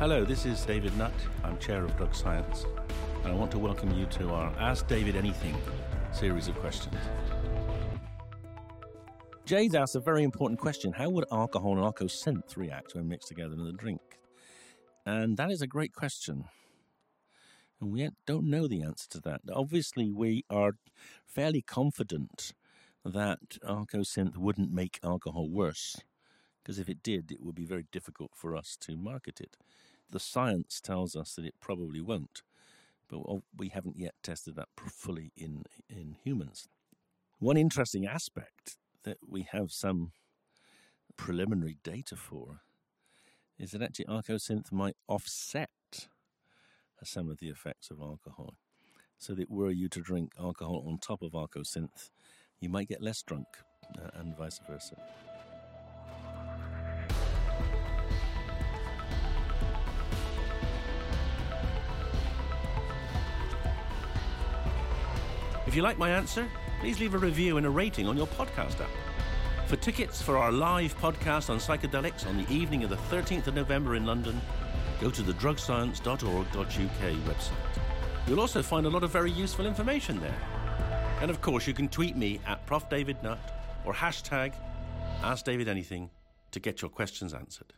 Hello, this is David Nutt. I'm Chair of Drug Science, and I want to welcome you to our Ask David Anything series of questions. Jay's asked a very important question How would alcohol and alcosynth react when mixed together in a drink? And that is a great question. And we don't know the answer to that. Obviously, we are fairly confident that alcosynth wouldn't make alcohol worse, because if it did, it would be very difficult for us to market it. The science tells us that it probably won't, but we haven't yet tested that fully in, in humans. One interesting aspect that we have some preliminary data for is that actually alcosynth might offset some of the effects of alcohol. So that were you to drink alcohol on top of alcosynth, you might get less drunk, uh, and vice versa. If you like my answer, please leave a review and a rating on your podcast app. For tickets for our live podcast on psychedelics on the evening of the 13th of November in London, go to the drugscience.org.uk website. You'll also find a lot of very useful information there. And of course, you can tweet me at Prof. David Nutt or hashtag Ask David Anything to get your questions answered.